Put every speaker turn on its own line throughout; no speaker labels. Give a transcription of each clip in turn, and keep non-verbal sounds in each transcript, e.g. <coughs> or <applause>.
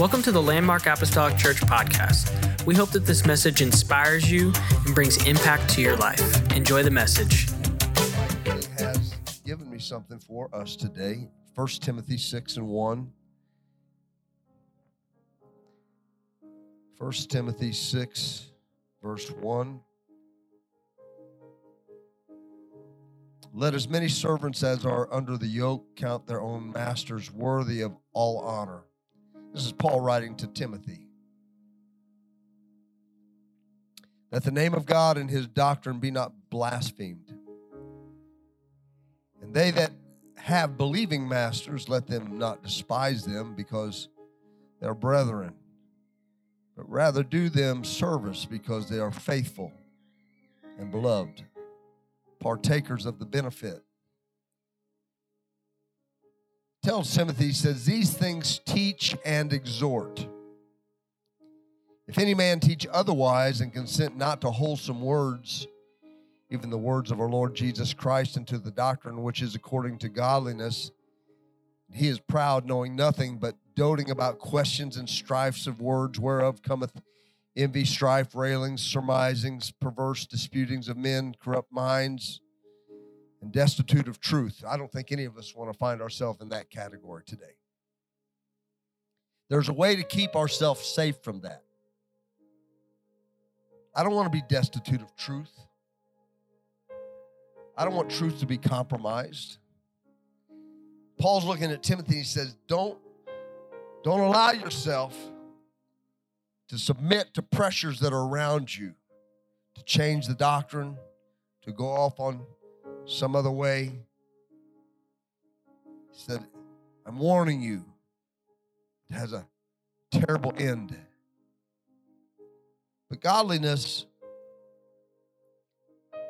Welcome to the Landmark Apostolic Church podcast. We hope that this message inspires you and brings impact to your life. Enjoy the message.
He has given me something for us today. 1 Timothy 6 and 1. 1 Timothy 6, verse 1. Let as many servants as are under the yoke count their own masters worthy of all honor. This is Paul writing to Timothy. That the name of God and his doctrine be not blasphemed. And they that have believing masters, let them not despise them because they're brethren, but rather do them service because they are faithful and beloved partakers of the benefit. Tells Timothy, he says, These things teach and exhort. If any man teach otherwise and consent not to wholesome words, even the words of our Lord Jesus Christ, and to the doctrine which is according to godliness, he is proud, knowing nothing but doting about questions and strifes of words, whereof cometh envy, strife, railings, surmisings, perverse disputings of men, corrupt minds, and destitute of truth. I don't think any of us want to find ourselves in that category today. There's a way to keep ourselves safe from that. I don't want to be destitute of truth. I don't want truth to be compromised. Paul's looking at Timothy. He says, "Don't, don't allow yourself to submit to pressures that are around you, to change the doctrine, to go off on some other way. He said, I'm warning you, it has a terrible end. But godliness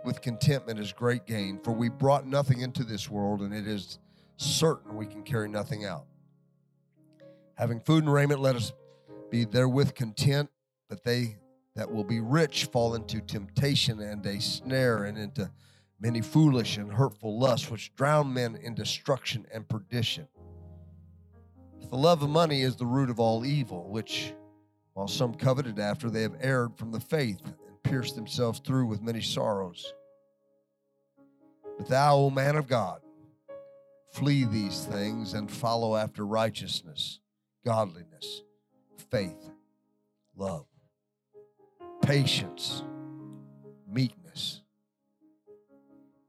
with contentment is great gain, for we brought nothing into this world, and it is certain we can carry nothing out. Having food and raiment, let us be therewith content, but they that will be rich fall into temptation and a snare and into many foolish and hurtful lusts which drown men in destruction and perdition. The love of money is the root of all evil, which, while some coveted after, they have erred from the faith and pierced themselves through with many sorrows. But thou, O man of God, flee these things and follow after righteousness, godliness, faith, love, patience, meekness.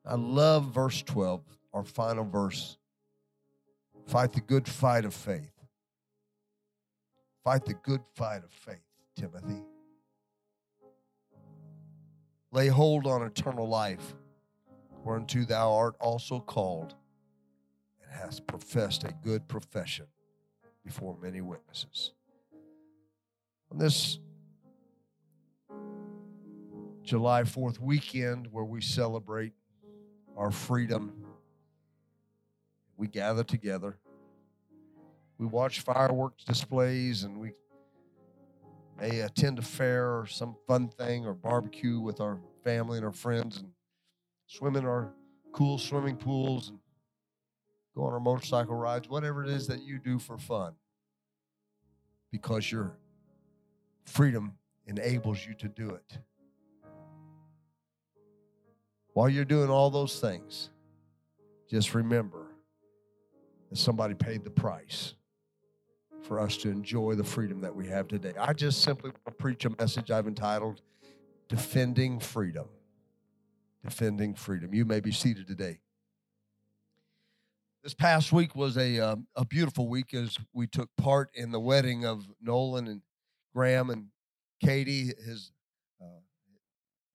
I love verse 12, our final verse. Fight the good fight of faith. Fight the good fight of faith, Timothy. Lay hold on eternal life, whereunto thou art also called, and hast professed a good profession before many witnesses on this July 4th weekend where we celebrate our freedom, we gather together. We watch fireworks displays and we may attend a fair or some fun thing or barbecue with our family and our friends and swim in our cool swimming pools and go on our motorcycle rides, whatever it is that you do for fun because you're freedom enables you to do it. While you're doing all those things, just remember that somebody paid the price for us to enjoy the freedom that we have today. I just simply want to preach a message I've entitled Defending Freedom. Defending Freedom. You may be seated today. This past week was a, um, a beautiful week as we took part in the wedding of Nolan and Graham and Katie, his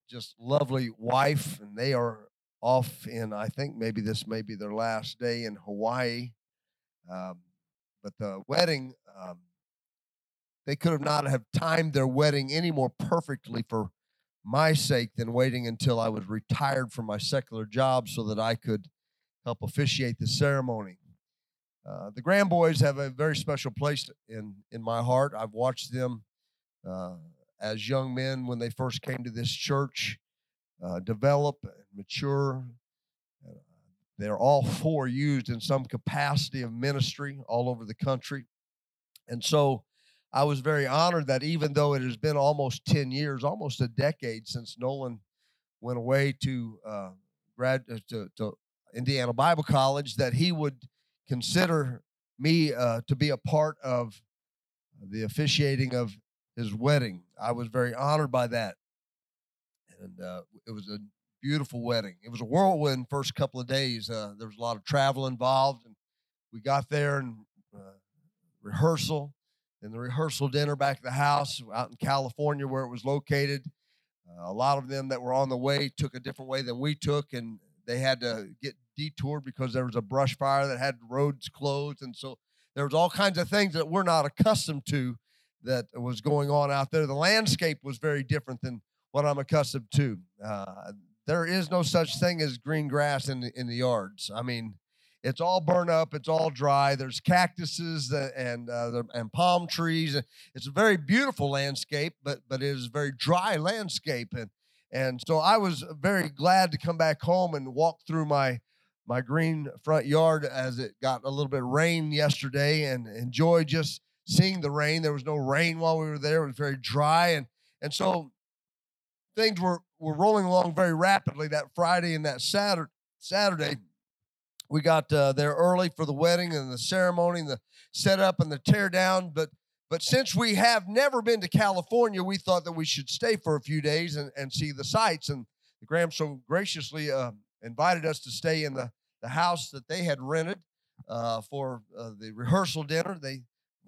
just lovely wife, and they are off in, I think maybe this may be their last day in Hawaii. Um, but the wedding, um, they could have not have timed their wedding any more perfectly for my sake than waiting until I was retired from my secular job so that I could help officiate the ceremony. Uh, the Graham boys have a very special place in in my heart. I've watched them uh, as young men when they first came to this church uh, develop and mature. Uh, they're all four used in some capacity of ministry all over the country, and so I was very honored that even though it has been almost 10 years, almost a decade since Nolan went away to uh, grad uh, to, to Indiana Bible College, that he would consider me uh, to be a part of the officiating of his wedding. I was very honored by that, and uh, it was a beautiful wedding. It was a whirlwind first couple of days. Uh, there was a lot of travel involved, and we got there and uh, rehearsal, and the rehearsal dinner back at the house out in California where it was located. Uh, a lot of them that were on the way took a different way than we took, and they had to get detoured because there was a brush fire that had roads closed, and so there was all kinds of things that we're not accustomed to that was going on out there. The landscape was very different than what I'm accustomed to. Uh, there is no such thing as green grass in the, in the yards. I mean, it's all burned up. It's all dry. There's cactuses and uh, and palm trees. It's a very beautiful landscape, but but it is a very dry landscape. And and so I was very glad to come back home and walk through my my green front yard as it got a little bit of rain yesterday and enjoy just seeing the rain. There was no rain while we were there. It was very dry. And, and so things were, were rolling along very rapidly that Friday and that Saturday. Saturday, we got uh, there early for the wedding and the ceremony and the setup and the tear down. But but since we have never been to California, we thought that we should stay for a few days and, and see the sights. And Graham so graciously uh, invited us to stay in the, the house that they had rented uh, for uh, the rehearsal dinner. They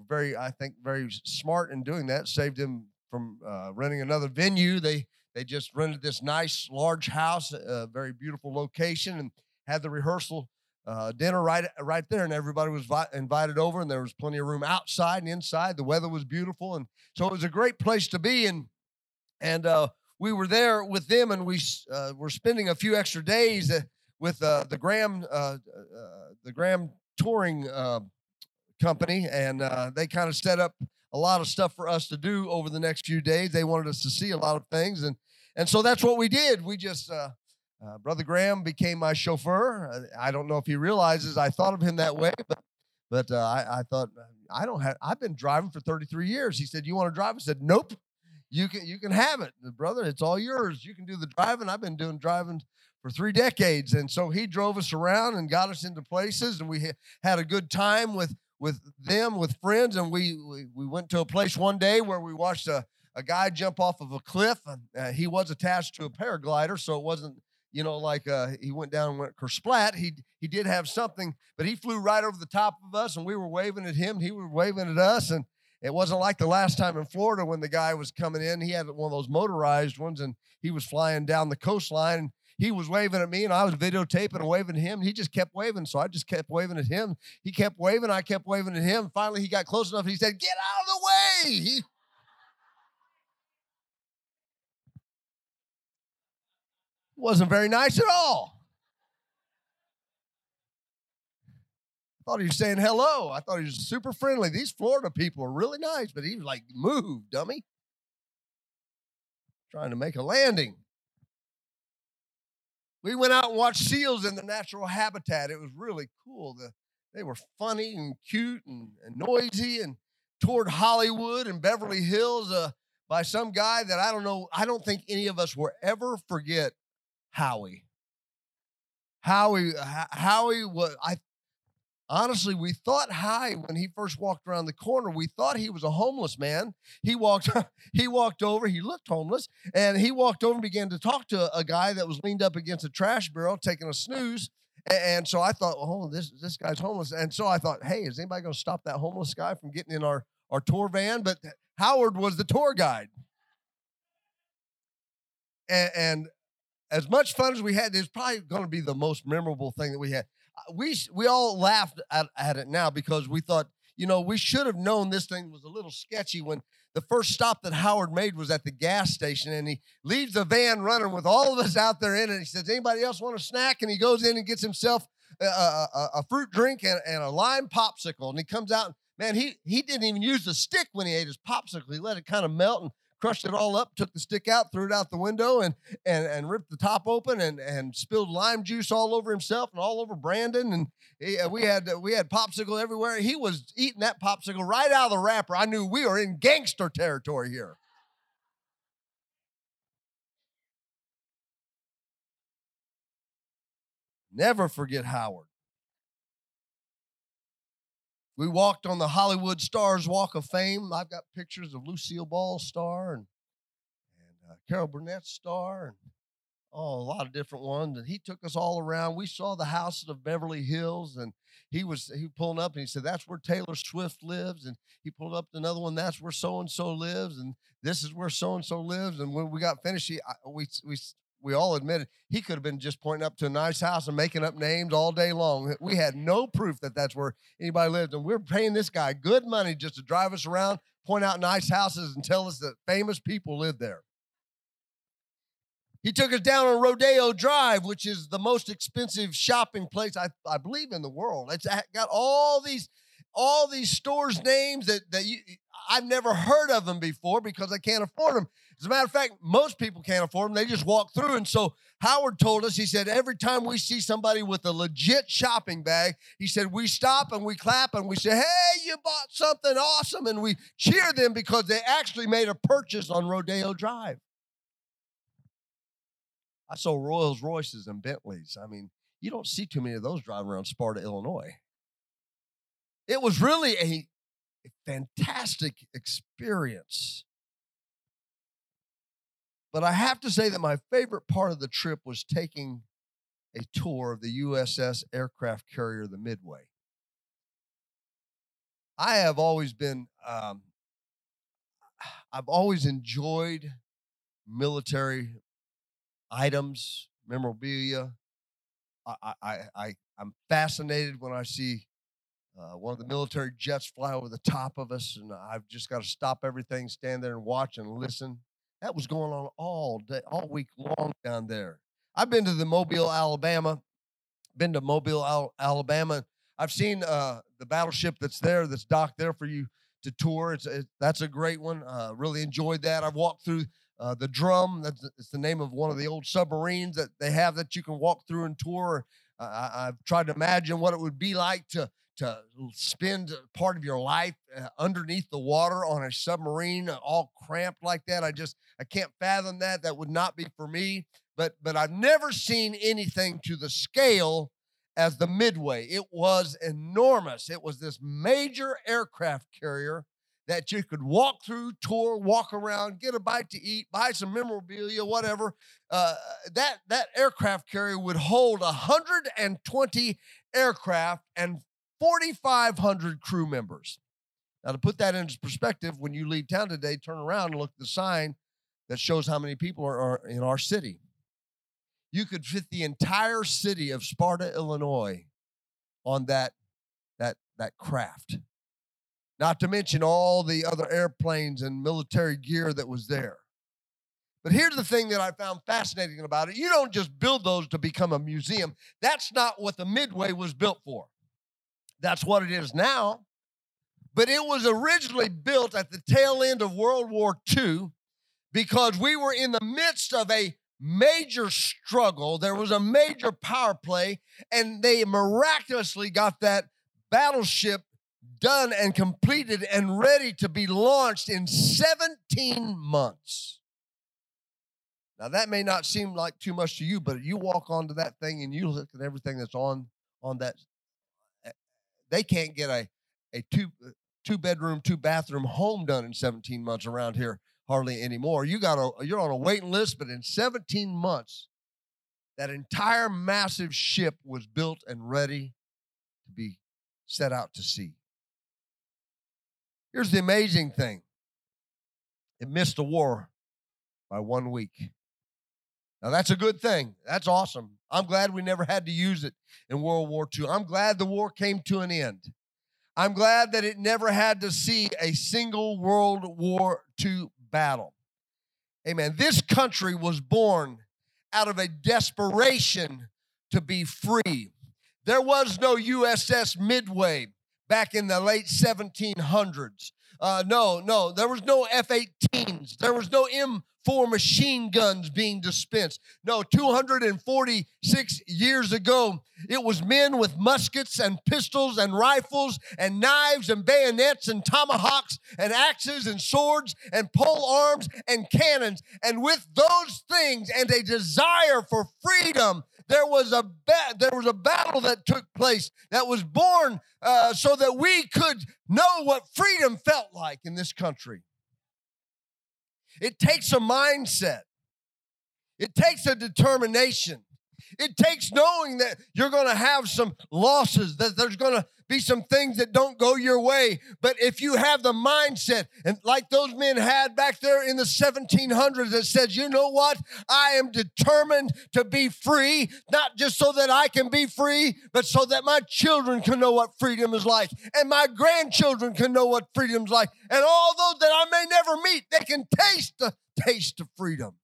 very, I think, very smart in doing that. Saved them from uh, renting another venue. They they just rented this nice large house, a very beautiful location, and had the rehearsal uh, dinner right right there, and everybody was vi- invited over, and there was plenty of room outside and inside. The weather was beautiful, and so it was a great place to be. And and uh, we were there with them, and we uh, were spending a few extra days uh, with uh, the Graham uh, the Graham touring company, and uh, they kind of set up a lot of stuff for us to do over the next few days. They wanted us to see a lot of things, and and so that's what we did. We just uh, uh, Brother Graham became my chauffeur. I don't know if he realizes I thought of him that way, but but I, I thought I don't have. I've been driving for 33 years. He said, "You want to drive?" I said, "Nope." you can you can have it, brother. It's all yours. You can do the driving. I've been doing driving for three decades, and so he drove us around and got us into places, and we had a good time with with them, with friends, and we we, we went to a place one day where we watched a a guy jump off of a cliff, and uh, he was attached to a paraglider, so it wasn't you know like uh, he went down and went kersplat. He he did have something, but he flew right over the top of us, and we were waving at him. He was waving at us, and it wasn't like the last time in Florida when the guy was coming in. He had one of those motorized ones and he was flying down the coastline. He was waving at me and I was videotaping and waving at him. He just kept waving. So I just kept waving at him. He kept waving. I kept waving at him. Finally, he got close enough. and he said, Get out of the way. He, wasn't very nice at all. I thought he was saying hello. I thought he was super friendly. These Florida people are really nice, but he was like, move, dummy. Trying to make a landing. We went out and watched seals in the natural habitat. It was really cool. The, they were funny and cute and, and noisy and toured Hollywood and Beverly Hills uh, by some guy that I don't know. I don't think any of us will ever forget Howie. Howie, Howie was, I honestly, we thought Howie when he first walked around the corner, we thought he was a homeless man. He walked, <laughs> he walked over, he looked homeless, and he walked over and began to talk to a guy that was leaned up against a trash barrel taking a snooze. And so I thought, oh, this this guy's homeless. And so I thought, hey, is anybody going to stop that homeless guy from getting in our, our tour van? But Howard was the tour guide. And, and as much fun as we had, it's probably going to be the most memorable thing that we had we we all laughed at, at it now because we thought, you know, we should have known this thing was a little sketchy when the first stop that Howard made was at the gas station, and he leaves the van running with all of us out there in it. He says, "Anybody else want a snack?" And he goes in and gets himself a, a, a fruit drink and, and, a lime popsicle, and he comes out. Man, he he didn't even use the stick when he ate his popsicle. He let it kind of melt and crushed it all up, took the stick out, threw it out the window, and and and ripped the top open, and and spilled lime juice all over himself and all over Brandon. And he, we had we had popsicle everywhere. He was eating that popsicle right out of the wrapper. I knew we were in gangster territory here. Never forget Howard. We walked on the Hollywood Stars Walk of Fame. I've got pictures of Lucille Ball's star and, and uh, Carol Burnett's star and oh, a lot of different ones. And he took us all around. We saw the houses of Beverly Hills, and he was he pulling up and he said, "That's where Taylor Swift lives." And he pulled up another one. That's where so and so lives, and this is where so and so lives. And when we got finished, he, I, we we we all admitted he could have been just pointing up to a nice house and making up names all day long. We had no proof that that's where anybody lived. And we're paying this guy good money just to drive us around, point out nice houses, and tell us that famous people live there. He took us down on Rodeo Drive, which is the most expensive shopping place I, I believe in the world. It's got all these all these stores names that that you I've never heard of them before because I can't afford them. As a matter of fact, most people can't afford them. They just walk through. And so Howard told us, he said, every time we see somebody with a legit shopping bag, he said, we stop and we clap and we say, hey, you bought something awesome. And we cheer them because they actually made a purchase on Rodeo Drive. I saw Rolls Royces and Bentleys. I mean, you don't see too many of those driving around Sparta, Illinois. It was really a, a fantastic experience. But I have to say that my favorite part of the trip was taking a tour of the USS aircraft carrier, the Midway. I have always been, um, I've always enjoyed military items, memorabilia. I, I, I, I'm fascinated when I see uh, one of the military jets fly over the top of us, and I've just got to stop everything, stand there and watch and listen. That was going on all day, all week long down there. I've been to the Mobile, Alabama. Been to Mobile, Alabama. I've seen uh, the battleship that's there, that's docked there for you to tour. It's it, that's a great one. Uh, really enjoyed that. I've walked through uh, the drum. That's it's the name of one of the old submarines that they have that you can walk through and tour. Uh, I, have tried to imagine what it would be like to to spend part of your life uh, underneath the water on a submarine, all cramped like that. I just I can't fathom that. That would not be for me. But but I've never seen anything to the scale as the Midway. It was enormous. It was this major aircraft carrier that you could walk through, tour, walk around, get a bite to eat, buy some memorabilia, whatever. Uh, that that aircraft carrier would hold 120 aircraft and 4,500 crew members. Now, to put that into perspective, when you leave town today, turn around and look at the sign that shows how many people are, are in our city. You could fit the entire city of Sparta, Illinois on that, that, that craft. Not to mention all the other airplanes and military gear that was there. But here's the thing that I found fascinating about it. You don't just build those to become a museum. That's not what the Midway was built for. That's what it is now. But it was originally built at the tail end of World War II because we were in the midst of a major struggle. There was a major power play, and they miraculously got that battleship done and completed and ready to be launched in 17 months. Now that may not seem like too much to you, but you walk onto that thing and you look at everything that's on on that they can't get a a two uh, two bedroom, two bathroom home done in 17 months around here hardly anymore. You got a you're on a waiting list, but in 17 months, that entire massive ship was built and ready to be set out to sea. Here's the amazing thing. It missed the war by one week. Now, that's a good thing. That's awesome. I'm glad we never had to use it in World War II. I'm glad the war came to an end. I'm glad that it never had to see a single World War II battle. Amen. This country was born out of a desperation to be free. There was no USS Midway back in the late 1700s. Uh, no, no, there was no F 18s. There was no M4 machine guns being dispensed. No, 246 years ago, it was men with muskets and pistols and rifles and knives and bayonets and tomahawks and axes and swords and pole arms and cannons. And with those things and a desire for freedom, there was a ba- there was a battle that took place that was born uh, so that we could know what freedom felt like in this country. It takes a mindset. It takes a determination. It takes knowing that you're going to have some losses, that there's going to be some things that don't go your way. But if you have the mindset, and like those men had back there in the 1700s that says, you know what? I am determined to be free, not just so that I can be free, but so that my children can know what freedom is like, and my grandchildren can know what freedom's like, and all those that I may never meet, they can taste the taste of freedom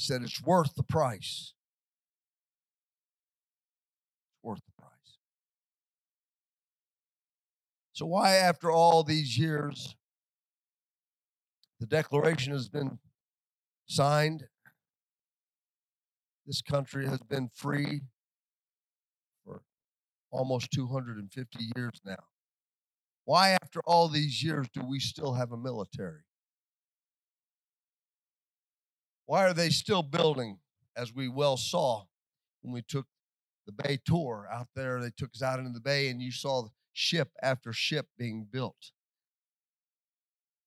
said it's worth the price. It's worth the price. So, why, after all these years, the Declaration has been signed? This country has been free for almost 250 years now. Why, after all these years, do we still have a military? Why are they still building, as we well saw when we took the bay tour out there? They took us out into the bay, and you saw ship after ship being built.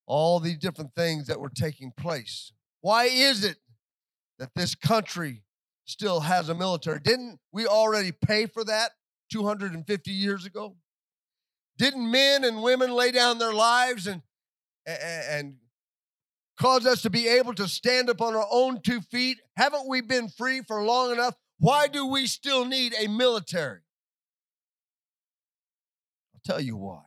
All these different things that were taking place. Why is it that this country still has a military? Didn't we already pay for that 250 years ago? Didn't men and women lay down their lives and and cause us to be able to stand up on our own two feet? Haven't we been free for long enough? Why do we still need a military? I'll tell you why.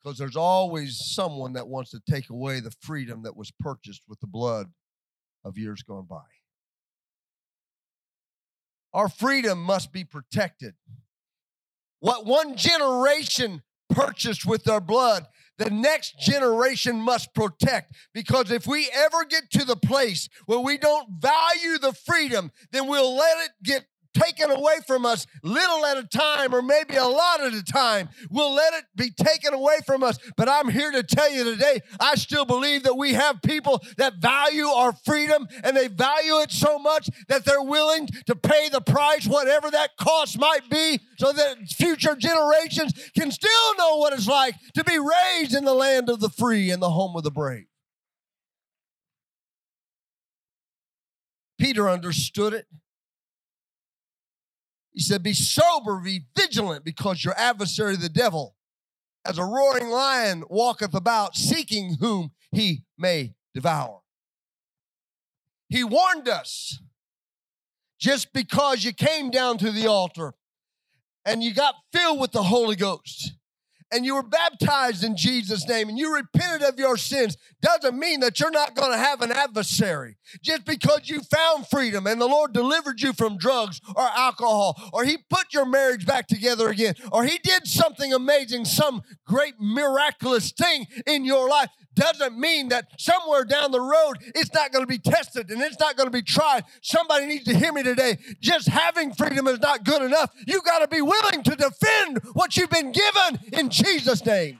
Because there's always someone that wants to take away the freedom that was purchased with the blood of years gone by. Our freedom must be protected. What one generation purchased with their blood the next generation must protect. Because if we ever get to the place where we don't value the freedom, then we'll let it get taken away from us little at a time or maybe a lot at a time. We'll let it be taken away from us. But I'm here to tell you today, I still believe that we have people that value our freedom and they value it so much that they're willing to pay the price, whatever that cost might be, so that future generations can still know what it's like to be raised in the land of the free and the home of the brave. Peter understood it. He said, Be sober, be vigilant, because your adversary, the devil, as a roaring lion, walketh about, seeking whom he may devour. He warned us just because you came down to the altar and you got filled with the Holy Ghost and you were baptized in Jesus' name and you repented of your sins doesn't mean that you're not going to have an adversary. Just because you found freedom and the Lord delivered you from drugs or alcohol, or He put your marriage back together again, or He did something amazing, some great miraculous thing in your life, doesn't mean that somewhere down the road it's not going to be tested and it's not going to be tried. Somebody needs to hear me today. Just having freedom is not good enough. You've got to be willing to defend what you've been given in Jesus' name.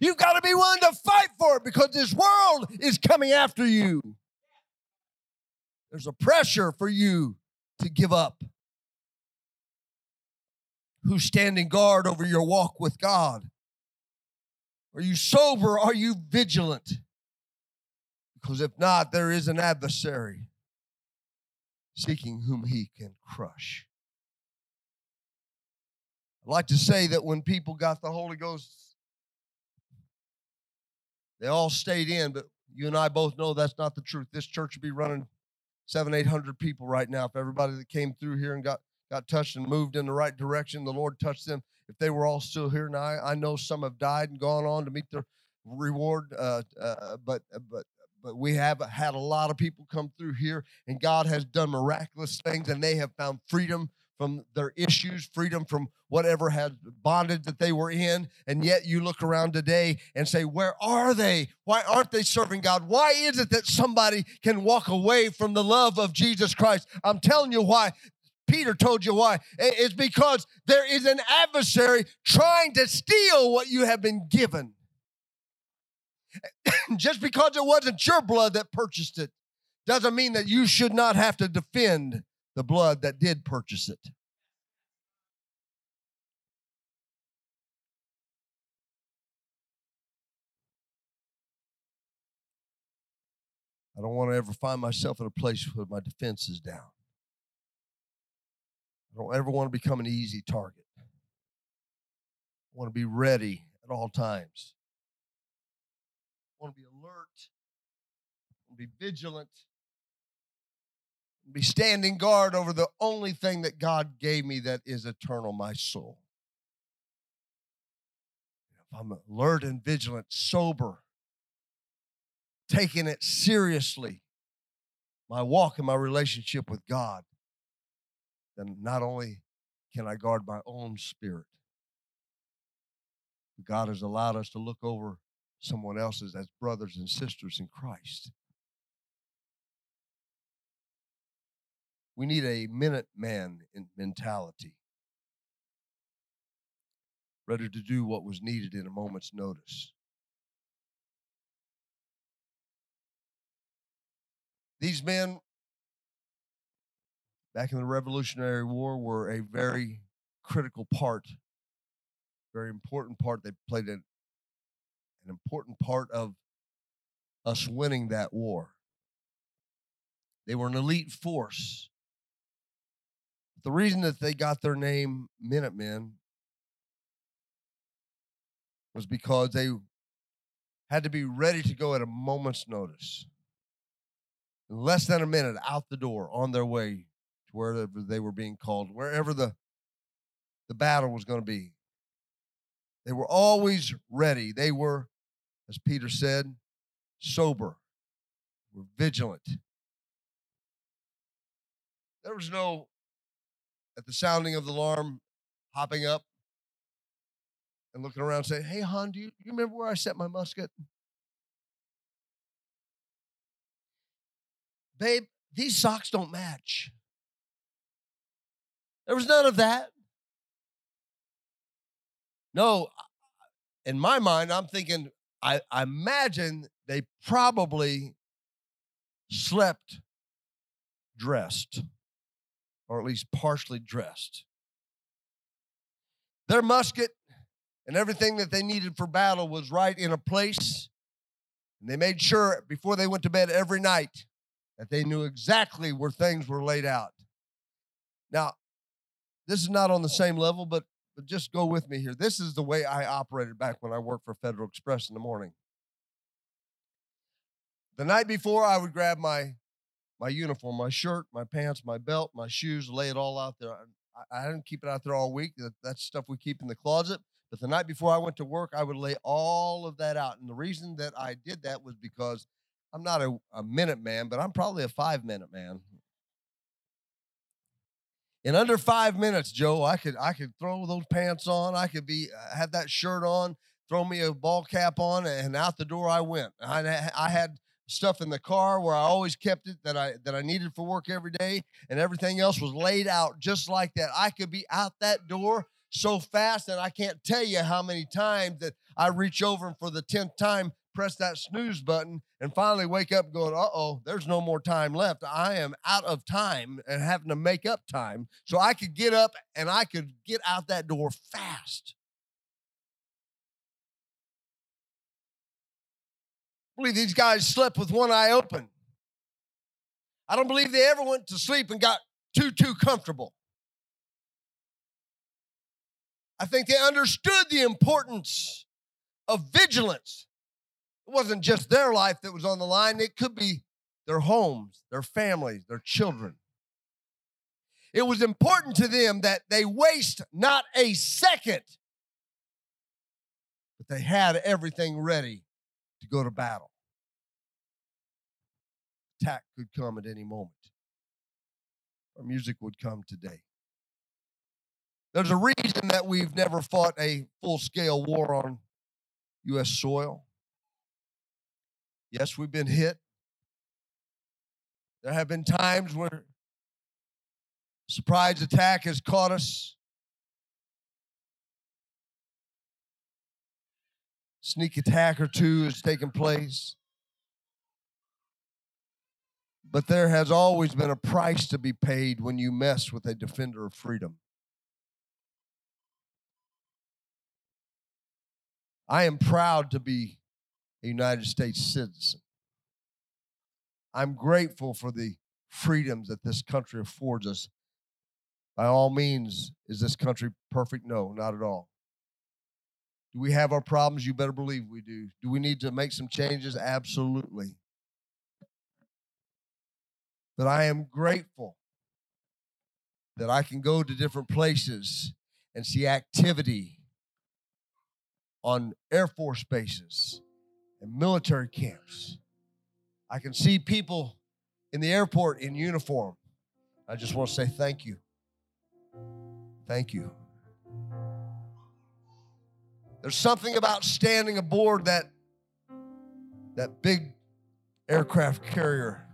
You've got to be willing to fight for it because this world is coming after you. There's a pressure for you to give up. Who's standing guard over your walk with God? Are you sober? Are you vigilant? Because if not, there is an adversary seeking whom he can crush. I'd like to say that when people got the Holy Ghost, they all stayed in, but you and I both know that's not the truth. This church would be running seven, eight hundred people right now if everybody that came through here and got got touched and moved in the right direction, the Lord touched them if they were all still here now, I I know some have died and gone on to meet their reward. Uh, uh, but but but but we have had a lot of people come through here, and God has done miraculous things, and they have found freedom from their issues, freedom from whatever had bonded that they were in. And yet you look around today and say, Where are they? Why aren't they serving God? Why is it that somebody can walk away from the love of Jesus Christ? I'm telling you why. Peter told you why. It's because there is an adversary trying to steal what you have been given. <coughs> Just because it wasn't your blood that purchased it doesn't mean that you should not have to defend the blood that did purchase it. I don't want to ever find myself in a place where my defense is down. I don't ever want to become an easy target. I want to be ready at all times. I want to be alert. I want to be vigilant be standing guard over the only thing that God gave me that is eternal, my soul. If I'm alert and vigilant, sober, taking it seriously, my walk and my relationship with God, then not only can I guard my own spirit, God has allowed us to look over someone else's as brothers and sisters in Christ. We need a minute man mentality, ready to do what was needed in a moment's notice. These men back in the Revolutionary War were a very critical part, very important part. They played an, an important part of us winning that war. They were an elite force. The reason that they got their name Minutemen was because they had to be ready to go at a moment's notice. In less than a minute, out the door, on their way wherever they were being called, wherever the, the battle was going to be. They were always ready. They were, as Peter said, sober, were vigilant. There was no at the sounding of the alarm, hopping up and looking around saying, Hey, hon, do you, you remember where I set my musket? Babe, these socks don't match. There was none of that. No, in my mind, I'm thinking, I, I imagine they probably slept dressed or at least partially dressed. Their musket and everything that they needed for battle was right in a place. And they made sure before they went to bed every night that they knew exactly where things were laid out. Now, this is not on the same level, but, but just go with me here. This is the way I operated back when I worked for Federal Express in the morning. The night before, I would grab my my uniform, my shirt, my pants, my belt, my shoes, lay it all out there. I, I didn't keep it out there all week. That, that's stuff we keep in the closet. But the night before I went to work, I would lay all of that out. And the reason that I did that was because I'm not a, a minute man, but I'm probably a five minute man. In under five minutes, Joe, I could I could throw those pants on. I could be uh, have that shirt on, throw me a ball cap on, and out the door I went. I, I had stuff in the car where I always kept it that I that I needed for work every day, and everything else was laid out just like that. I could be out that door so fast that I can't tell you how many times that I reach over and for the tenth time press that snooze button and finally wake up going, uh oh, there's no more time left. I am out of time and having to make up time. So I could get up and I could get out that door fast. I believe these guys slept with one eye open. I don't believe they ever went to sleep and got too, too comfortable. I think they understood the importance of vigilance. It wasn't just their life that was on the line, it could be their homes, their families, their children. It was important to them that they waste not a second, but they had everything ready to go to battle. attack could come at any moment. Our music would come today. There's a reason that we've never fought a full scale war on U.S. soil. Yes, we've been hit. There have been times where surprise attack has caught us. Sneak attack or two has taken place. But there has always been a price to be paid when you mess with a defender of freedom. I am proud to be United States citizen. I'm grateful for the freedoms that this country affords us. By all means, is this country perfect? No, not at all. Do we have our problems? You better believe we do. Do we need to make some changes? Absolutely. But I am grateful that I can go to different places and see activity on Air Force bases and military camps. I can see people in the airport in uniform. I just want to say thank you. Thank you. There's something about standing aboard that that big aircraft carrier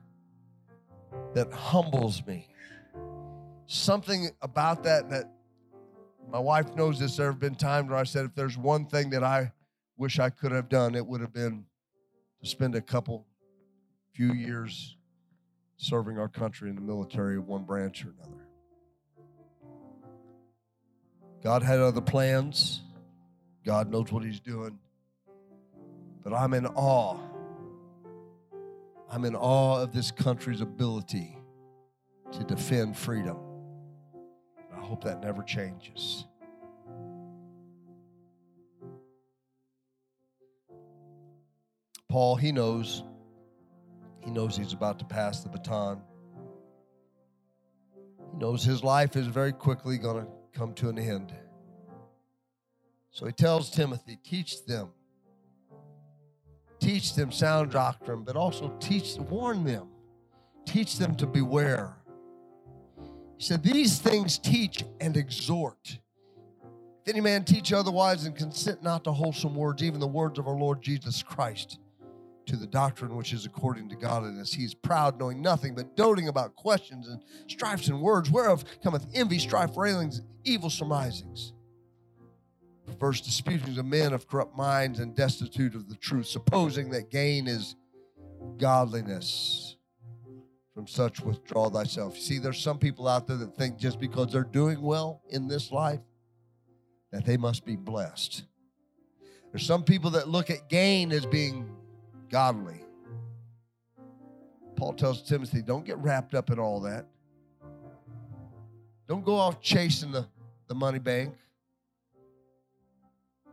that humbles me. Something about that that my wife knows this. There have been times where I said, if there's one thing that I wish I could have done, it would have been to spend a couple, few years serving our country in the military of one branch or another. God had other plans. God knows what He's doing. But I'm in awe I'm in awe of this country's ability to defend freedom. I hope that never changes. Paul, he knows. He knows he's about to pass the baton. He knows his life is very quickly going to come to an end. So he tells Timothy, teach them teach them sound doctrine, but also teach, warn them, teach them to beware. He said, These things teach and exhort. If any man teach otherwise and consent not to wholesome words, even the words of our Lord Jesus Christ, to the doctrine which is according to godliness, he is proud, knowing nothing, but doting about questions and strifes and words, whereof cometh envy, strife, railings, evil surmisings perverse disputings of men of corrupt minds and destitute of the truth, supposing that gain is godliness. From such withdraw thyself. See, there's some people out there that think just because they're doing well in this life, that they must be blessed. There's some people that look at gain as being godly. Paul tells Timothy, don't get wrapped up in all that. Don't go off chasing the, the money bank.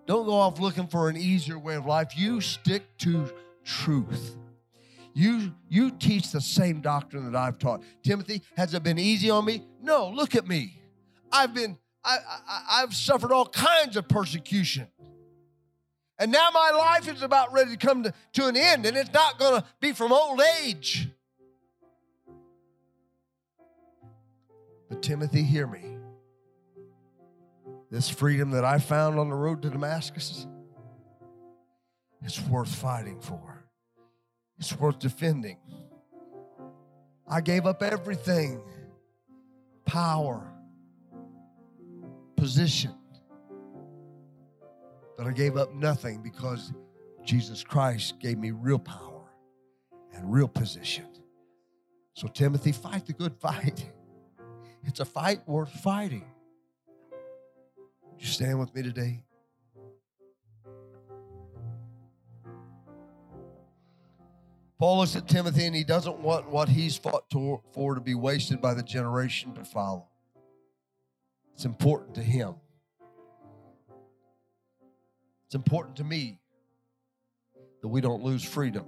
Don't go off looking for an easier way of life. You stick to truth. You, you teach the same doctrine that I've taught. Timothy, has it been easy on me? No, look at me. I've been, I, I, I've suffered all kinds of persecution. And now my life is about ready to come to, to an end, and it's not going to be from old age. But Timothy, hear me this freedom that I found on the road to Damascus, it's worth fighting for. It's worth defending. I gave up everything power, position. But I gave up nothing because Jesus Christ gave me real power and real position. So, Timothy, fight the good fight. <laughs> It's a fight worth fighting you stand with me today? Paul looks at Timothy and he doesn't want what he's fought to, for to be wasted by the generation to follow. It's important to him. It's important to me that we don't lose freedom.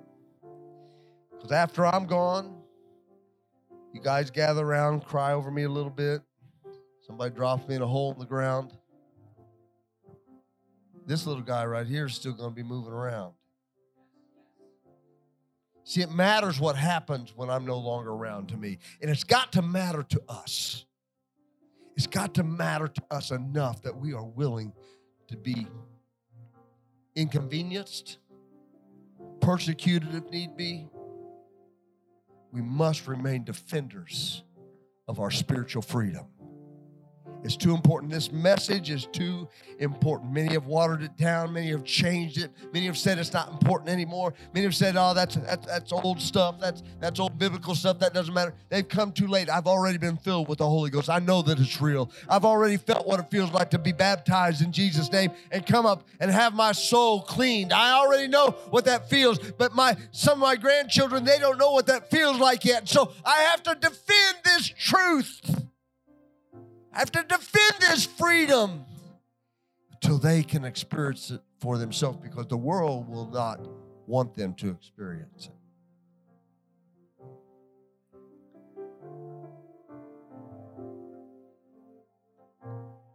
Because after I'm gone, you guys gather around, cry over me a little bit. Somebody drops me in a hole in the ground this little guy right here is still going to be moving around. See, it matters what happens when I'm no longer around to me. And it's got to matter to us. It's got to matter to us enough that we are willing to be inconvenienced, persecuted if need be. We must remain defenders of our spiritual freedom. It's too important. This message is too important. Many have watered it down. Many have changed it. Many have said it's not important anymore. Many have said, "Oh, that's that's, that's old stuff. That's that's old biblical stuff. That doesn't matter." They've come too late. I've already been filled with the Holy Ghost. I know that it's real. I've already felt what it feels like to be baptized in Jesus' name and come up and have my soul cleaned. I already know what that feels. But my some of my grandchildren, they don't know what that feels like yet. So I have to defend this truth. I have to defend this freedom until they can experience it for themselves because the world will not want them to experience it.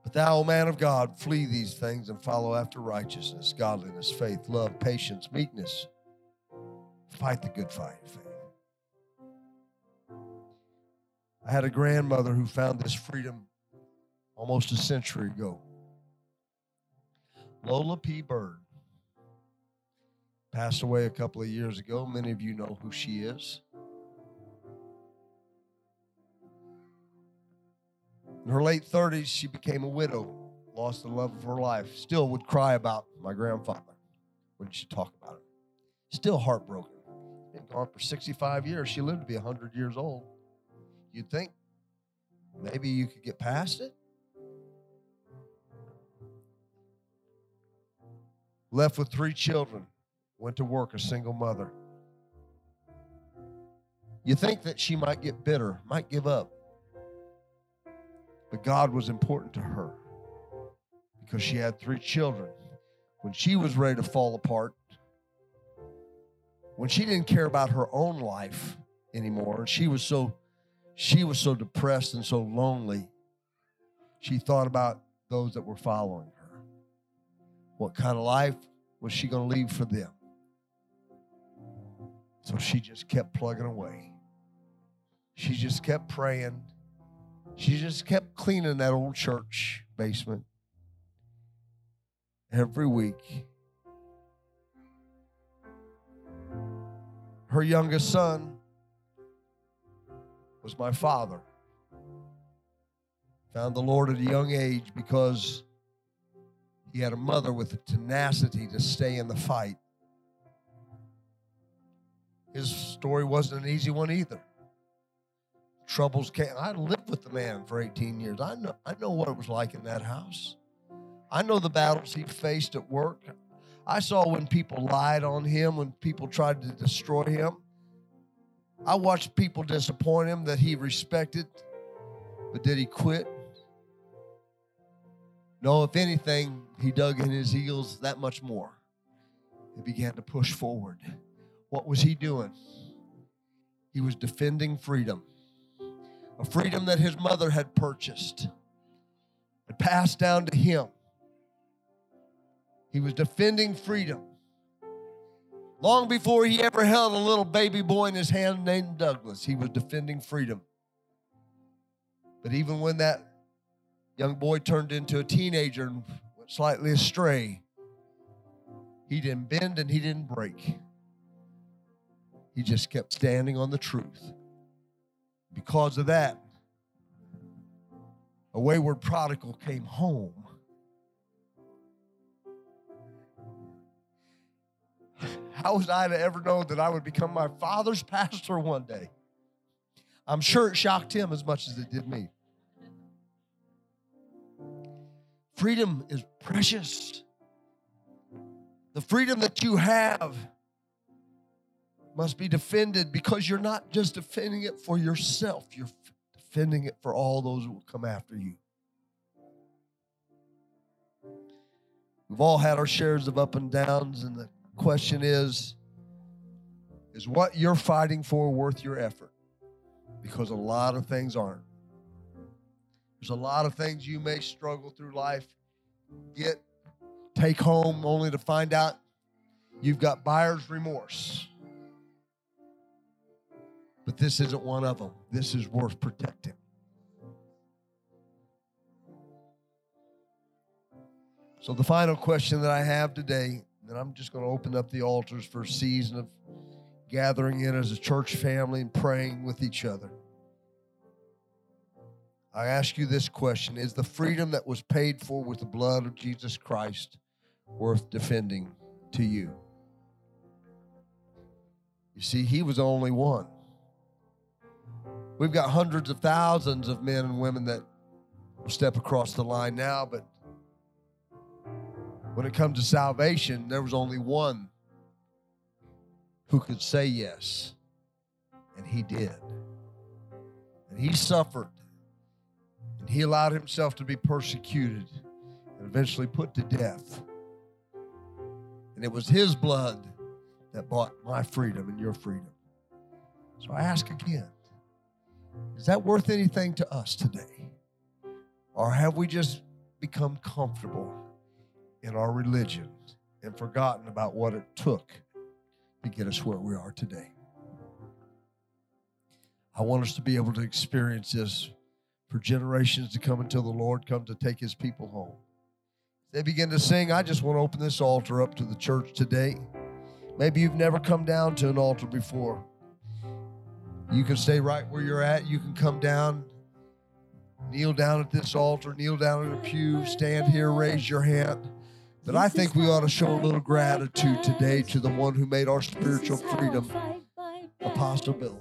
But thou, O man of God, flee these things and follow after righteousness, godliness, faith, love, patience, meekness. Fight the good fight of faith. I had a grandmother who found this freedom almost a century ago. Lola P. Bird passed away a couple of years ago. Many of you know who she is. In her late 30s, she became a widow, lost the love of her life, still would cry about my grandfather when she talked about him. Still heartbroken. Been gone for 65 years. She lived to be 100 years old. You'd think maybe you could get past it. Left with three children, went to work, a single mother. You think that she might get bitter, might give up. But God was important to her because she had three children. When she was ready to fall apart, when she didn't care about her own life anymore, she was so she was so depressed and so lonely. She thought about those that were following what kind of life was she going to leave for them? So she just kept plugging away. She just kept praying. She just kept cleaning that old church basement every week. Her youngest son was my father. Found the Lord at a young age because he had a mother with the tenacity to stay in the fight. His story wasn't an easy one either. Troubles came. I lived with the man for 18 years. I know, I know what it was like in that house. I know the battles he faced at work. I saw when people lied on him, when people tried to destroy him. I watched people disappoint him that he respected, but did he quit? No, if anything, he dug in his heels that much more. He began to push forward. What was he doing? He was defending freedom, a freedom that his mother had purchased, had passed down to him. He was defending freedom. Long before he ever held a little baby boy in his hand named Douglas, he was defending freedom. But even when that young boy turned into a teenager and went slightly astray. He didn't bend and he didn't break. He just kept standing on the truth. Because of that, a wayward prodigal came home. How was I to ever know that I would become my father's pastor one day? I'm sure it shocked him as much as it did me. Freedom is precious. The freedom that you have must be defended because you're not just defending it for yourself, you're defending it for all those who will come after you. We've all had our shares of up and downs, and the question is is what you're fighting for worth your effort? Because a lot of things aren't. There's a lot of things you may struggle through life, get, take home only to find out you've got buyer's remorse. but this isn't one of them. This is worth protecting. So, the final question that I have today, then I'm just going to open up the altars for a season of gathering in as a church family and praying with each other. I ask you this question Is the freedom that was paid for with the blood of Jesus Christ worth defending to you? You see, he was only one. We've got hundreds of thousands of men and women that will step across the line now, but when it comes to salvation, there was only one who could say yes, and he did. And he suffered, he allowed himself to be persecuted and eventually put to death. And it was his blood that bought my freedom and your freedom. So I ask again is that worth anything to us today? Or have we just become comfortable in our religion and forgotten about what it took to get us where we are today? I want us to be able to experience this for generations to come until the Lord comes to take his people home. They begin to sing. I just want to open this altar up to the church today. Maybe you've never come down to an altar before. You can stay right where you're at. You can come down, kneel down at this altar, kneel down in a pew, stand here, raise your hand. But I think we ought to show a little gratitude today to the one who made our spiritual freedom a possibility.